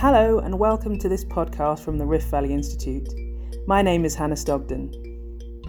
Hello, and welcome to this podcast from the Rift Valley Institute. My name is Hannah Stogdon.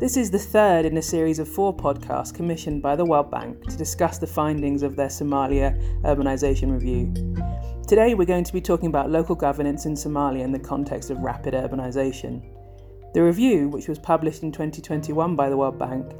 This is the third in a series of four podcasts commissioned by the World Bank to discuss the findings of their Somalia Urbanisation Review. Today, we're going to be talking about local governance in Somalia in the context of rapid urbanisation. The review, which was published in 2021 by the World Bank,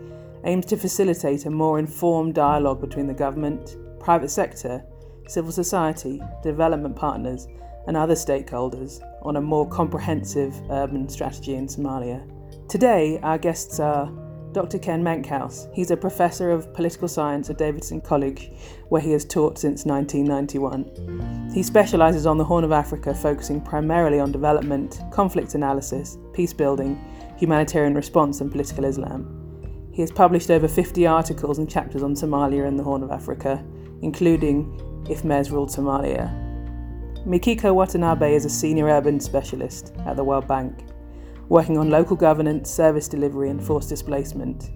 aims to facilitate a more informed dialogue between the government, private sector, civil society, development partners, and other stakeholders on a more comprehensive urban strategy in Somalia. Today, our guests are Dr. Ken Menkhaus. He's a professor of political science at Davidson College, where he has taught since 1991. He specialises on the Horn of Africa, focusing primarily on development, conflict analysis, peace building, humanitarian response, and political Islam. He has published over 50 articles and chapters on Somalia and the Horn of Africa, including If Mayors Ruled Somalia. Makiko Watanabe is a senior urban specialist at the World Bank, working on local governance, service delivery, and forced displacement.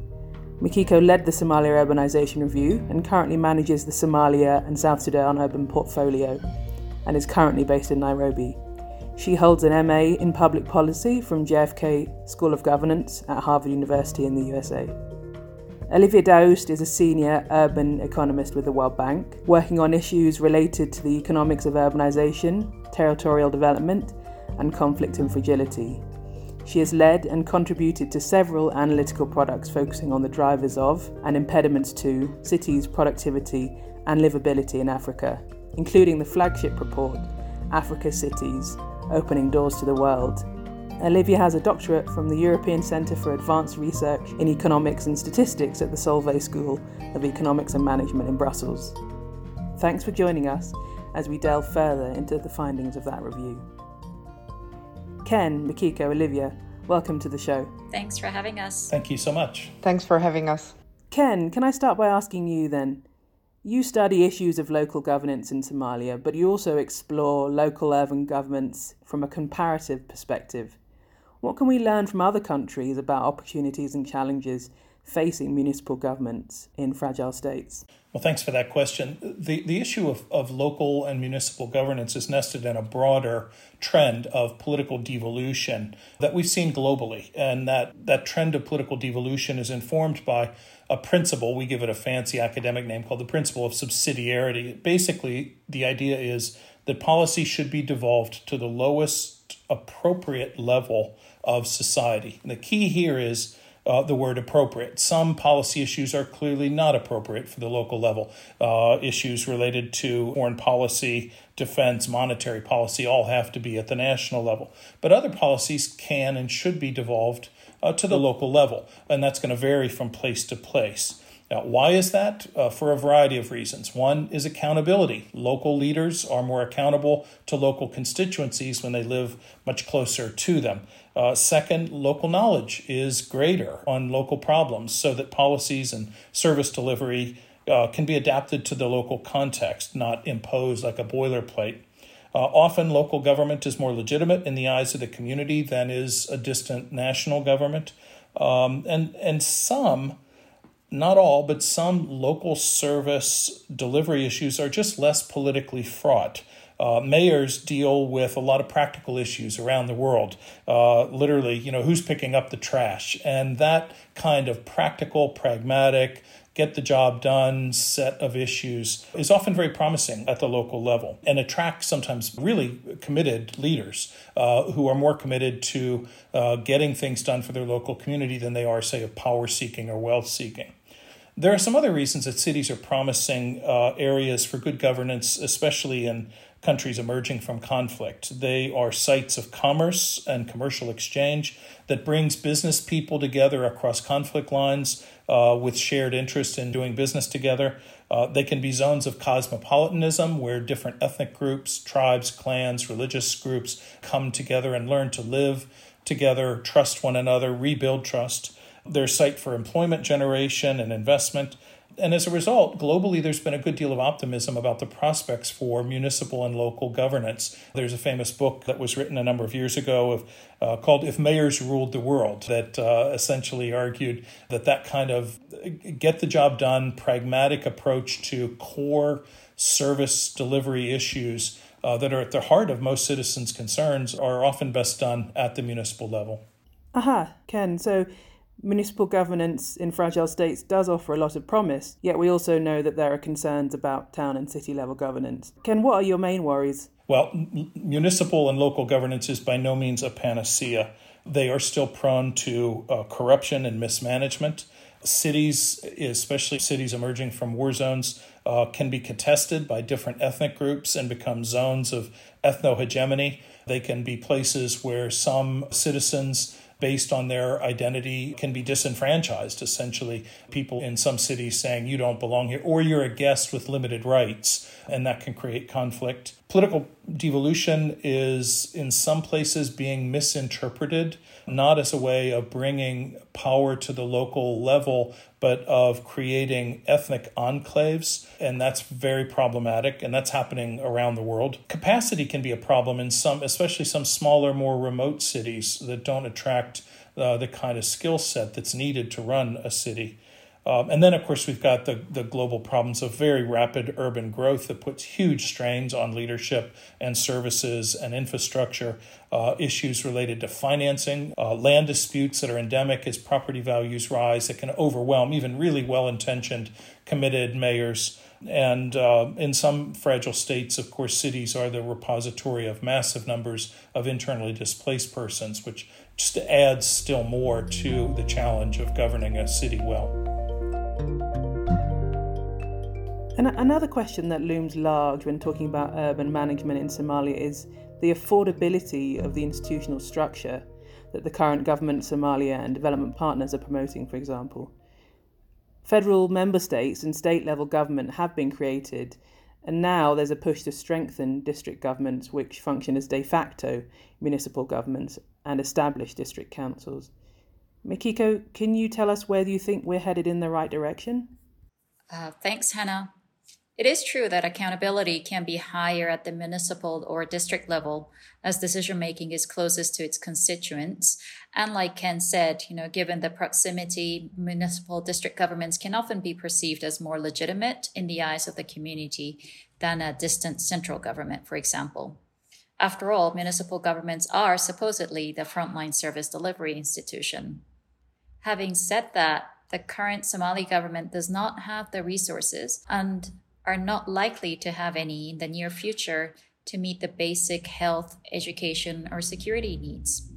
Makiko led the Somalia Urbanisation Review and currently manages the Somalia and South Sudan Urban Portfolio and is currently based in Nairobi. She holds an MA in Public Policy from JFK School of Governance at Harvard University in the USA. Olivia Daoust is a senior urban economist with the World Bank, working on issues related to the economics of urbanisation, territorial development, and conflict and fragility. She has led and contributed to several analytical products focusing on the drivers of and impediments to cities' productivity and livability in Africa, including the flagship report, Africa Cities Opening Doors to the World. Olivia has a doctorate from the European Centre for Advanced Research in Economics and Statistics at the Solvay School of Economics and Management in Brussels. Thanks for joining us as we delve further into the findings of that review. Ken, Makiko, Olivia, welcome to the show. Thanks for having us. Thank you so much. Thanks for having us. Ken, can I start by asking you then? You study issues of local governance in Somalia, but you also explore local urban governments from a comparative perspective. What can we learn from other countries about opportunities and challenges facing municipal governments in fragile states? Well, thanks for that question. The, the issue of, of local and municipal governance is nested in a broader trend of political devolution that we've seen globally. And that, that trend of political devolution is informed by a principle, we give it a fancy academic name called the principle of subsidiarity. Basically, the idea is that policy should be devolved to the lowest appropriate level of society. And the key here is uh, the word appropriate. Some policy issues are clearly not appropriate for the local level. Uh, issues related to foreign policy, defense, monetary policy all have to be at the national level. But other policies can and should be devolved uh, to the local level, and that's going to vary from place to place. Now, why is that? Uh, for a variety of reasons. One is accountability. Local leaders are more accountable to local constituencies when they live much closer to them. Uh, second, local knowledge is greater on local problems so that policies and service delivery uh, can be adapted to the local context, not imposed like a boilerplate. Uh, often, local government is more legitimate in the eyes of the community than is a distant national government. Um, and, and some not all, but some local service delivery issues are just less politically fraught. Uh, mayors deal with a lot of practical issues around the world. Uh, literally, you know, who's picking up the trash? And that kind of practical, pragmatic, get the job done set of issues is often very promising at the local level and attracts sometimes really committed leaders uh, who are more committed to uh, getting things done for their local community than they are, say, of power seeking or wealth seeking. There are some other reasons that cities are promising uh, areas for good governance, especially in countries emerging from conflict. They are sites of commerce and commercial exchange that brings business people together across conflict lines uh, with shared interest in doing business together. Uh, they can be zones of cosmopolitanism where different ethnic groups, tribes, clans, religious groups come together and learn to live together, trust one another, rebuild trust. They're site for employment generation and investment. And as a result, globally, there's been a good deal of optimism about the prospects for municipal and local governance. There's a famous book that was written a number of years ago of, uh, called If Mayors Ruled the World that uh, essentially argued that that kind of get the job done, pragmatic approach to core service delivery issues uh, that are at the heart of most citizens' concerns are often best done at the municipal level. Aha, Ken. So municipal governance in fragile states does offer a lot of promise, yet we also know that there are concerns about town and city level governance. Ken, what are your main worries? Well, m- municipal and local governance is by no means a panacea. They are still prone to uh, corruption and mismanagement. Cities, especially cities emerging from war zones, uh, can be contested by different ethnic groups and become zones of ethno hegemony. They can be places where some citizens based on their identity can be disenfranchised. Essentially, people in some cities saying you don't belong here, or you're a guest with limited rights, and that can create conflict. Political devolution is in some places being misinterpreted, not as a way of bringing power to the local level, but of creating ethnic enclaves. And that's very problematic, and that's happening around the world. Capacity can be a problem in some, especially some smaller, more remote cities that don't attract uh, the kind of skill set that's needed to run a city. Um, and then, of course, we've got the, the global problems of very rapid urban growth that puts huge strains on leadership and services and infrastructure, uh, issues related to financing, uh, land disputes that are endemic as property values rise that can overwhelm even really well intentioned, committed mayors. And uh, in some fragile states, of course, cities are the repository of massive numbers of internally displaced persons, which just adds still more to the challenge of governing a city well. And another question that looms large when talking about urban management in Somalia is the affordability of the institutional structure that the current government, Somalia, and development partners are promoting, for example. Federal member states and state level government have been created, and now there's a push to strengthen district governments, which function as de facto municipal governments, and establish district councils. Makiko, can you tell us whether you think we're headed in the right direction? Uh, thanks, Hannah. It is true that accountability can be higher at the municipal or district level as decision making is closest to its constituents. And like Ken said, you know, given the proximity, municipal district governments can often be perceived as more legitimate in the eyes of the community than a distant central government, for example. After all, municipal governments are supposedly the frontline service delivery institution. Having said that, the current Somali government does not have the resources and are not likely to have any in the near future to meet the basic health, education, or security needs.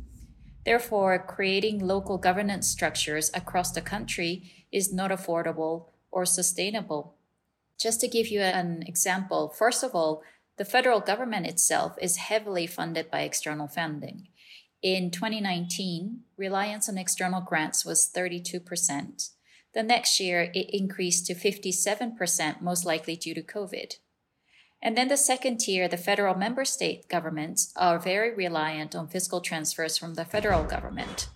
Therefore, creating local governance structures across the country is not affordable or sustainable. Just to give you an example, first of all, the federal government itself is heavily funded by external funding. In 2019, reliance on external grants was 32%. The next year, it increased to 57%, most likely due to COVID. And then the second tier, the federal member state governments are very reliant on fiscal transfers from the federal government.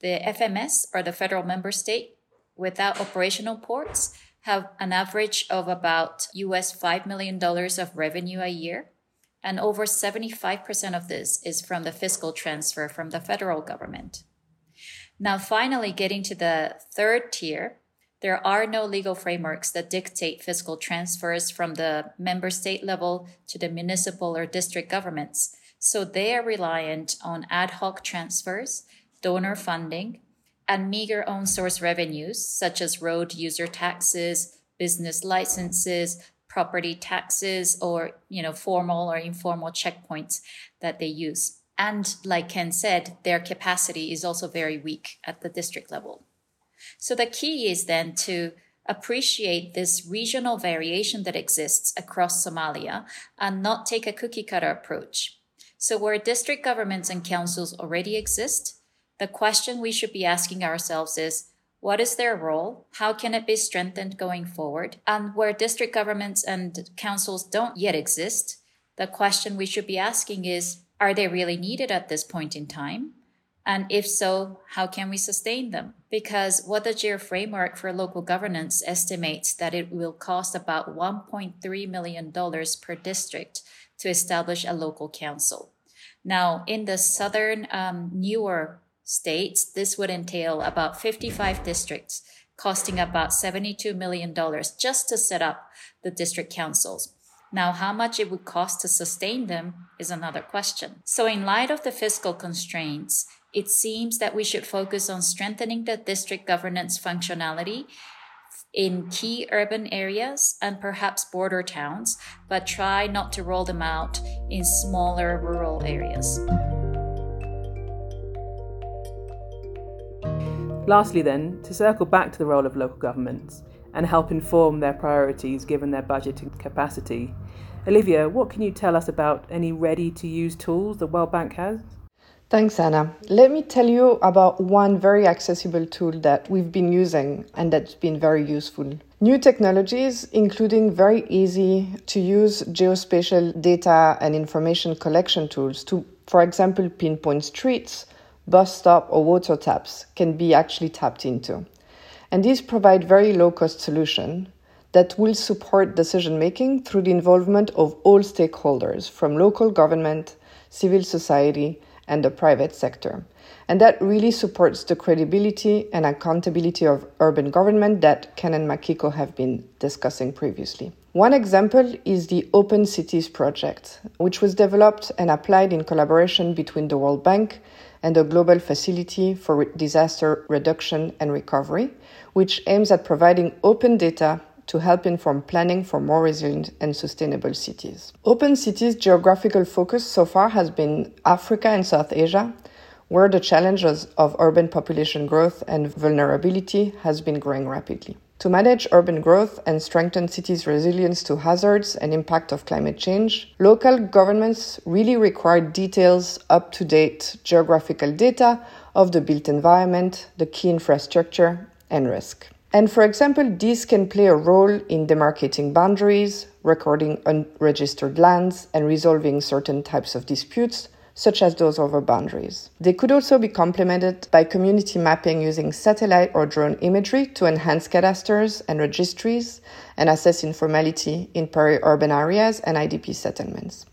The FMS, or the federal member state, without operational ports, have an average of about US $5 million of revenue a year. And over 75% of this is from the fiscal transfer from the federal government. Now, finally, getting to the third tier, there are no legal frameworks that dictate fiscal transfers from the member state level to the municipal or district governments. So they are reliant on ad hoc transfers, donor funding, and meager own source revenues, such as road user taxes, business licenses, property taxes, or you know, formal or informal checkpoints that they use. And like Ken said, their capacity is also very weak at the district level. So the key is then to appreciate this regional variation that exists across Somalia and not take a cookie cutter approach. So where district governments and councils already exist, the question we should be asking ourselves is, what is their role? How can it be strengthened going forward? And where district governments and councils don't yet exist, the question we should be asking is, are they really needed at this point in time? And if so, how can we sustain them? Because what the GEAR framework for local governance estimates that it will cost about $1.3 million per district to establish a local council. Now, in the southern, um, newer states, this would entail about 55 districts costing about $72 million just to set up the district councils. Now, how much it would cost to sustain them is another question. So, in light of the fiscal constraints, it seems that we should focus on strengthening the district governance functionality in key urban areas and perhaps border towns, but try not to roll them out in smaller rural areas. Lastly, then, to circle back to the role of local governments and help inform their priorities given their budgeting capacity, Olivia, what can you tell us about any ready to use tools the World Bank has? Thanks, Anna. Let me tell you about one very accessible tool that we've been using and that's been very useful. New technologies, including very easy to use geospatial data and information collection tools to, for example, pinpoint streets, bus stop, or water taps, can be actually tapped into. And these provide very low cost solution that will support decision making through the involvement of all stakeholders from local government, civil society, and the private sector. And that really supports the credibility and accountability of urban government that Ken and Makiko have been discussing previously. One example is the Open Cities project, which was developed and applied in collaboration between the World Bank and the Global Facility for Disaster Reduction and Recovery, which aims at providing open data to help inform planning for more resilient and sustainable cities. Open Cities' geographical focus so far has been Africa and South Asia, where the challenges of urban population growth and vulnerability has been growing rapidly. To manage urban growth and strengthen cities' resilience to hazards and impact of climate change, local governments really require details, up to date geographical data of the built environment, the key infrastructure, and risk. And for example, these can play a role in demarcating boundaries, recording unregistered lands, and resolving certain types of disputes, such as those over boundaries. They could also be complemented by community mapping using satellite or drone imagery to enhance cadastres and registries and assess informality in peri-urban areas and IDP settlements.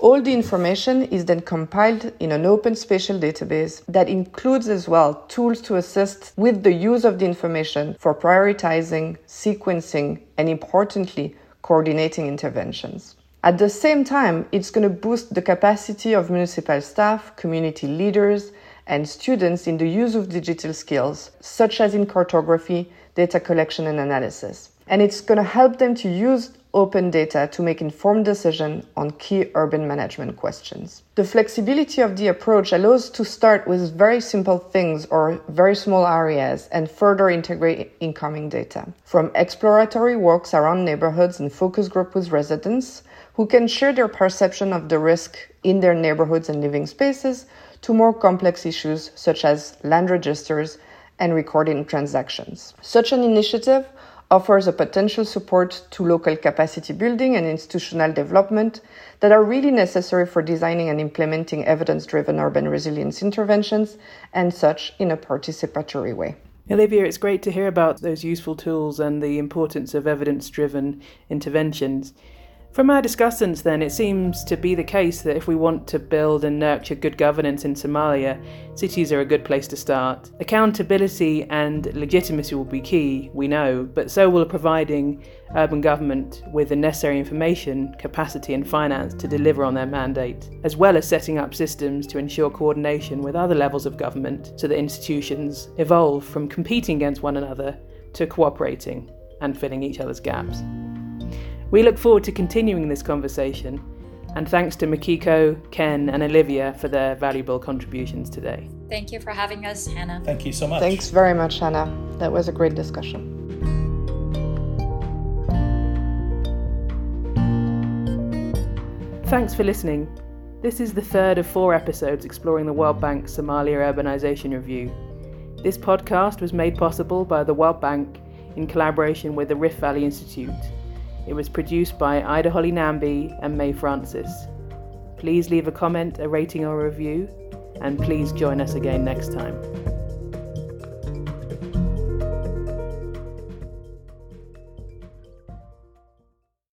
All the information is then compiled in an open spatial database that includes as well tools to assist with the use of the information for prioritizing, sequencing, and importantly, coordinating interventions. At the same time, it's going to boost the capacity of municipal staff, community leaders, and students in the use of digital skills, such as in cartography, data collection, and analysis. And it's going to help them to use open data to make informed decisions on key urban management questions. The flexibility of the approach allows to start with very simple things or very small areas and further integrate incoming data. From exploratory walks around neighborhoods and focus group with residents who can share their perception of the risk in their neighborhoods and living spaces to more complex issues such as land registers and recording transactions. Such an initiative offers a potential support to local capacity building and institutional development that are really necessary for designing and implementing evidence driven urban resilience interventions and such in a participatory way. Olivia, it's great to hear about those useful tools and the importance of evidence driven interventions. From our discussants, then, it seems to be the case that if we want to build and nurture good governance in Somalia, cities are a good place to start. Accountability and legitimacy will be key, we know, but so will providing urban government with the necessary information, capacity, and finance to deliver on their mandate, as well as setting up systems to ensure coordination with other levels of government so that institutions evolve from competing against one another to cooperating and filling each other's gaps. We look forward to continuing this conversation, and thanks to Makiko, Ken, and Olivia for their valuable contributions today. Thank you for having us, Hannah. Thank you so much. Thanks very much, Hannah. That was a great discussion. Thanks for listening. This is the third of four episodes exploring the World Bank Somalia Urbanisation Review. This podcast was made possible by the World Bank in collaboration with the Rift Valley Institute it was produced by Ida Holly Namby and May Francis. Please leave a comment, a rating, or a review, and please join us again next time.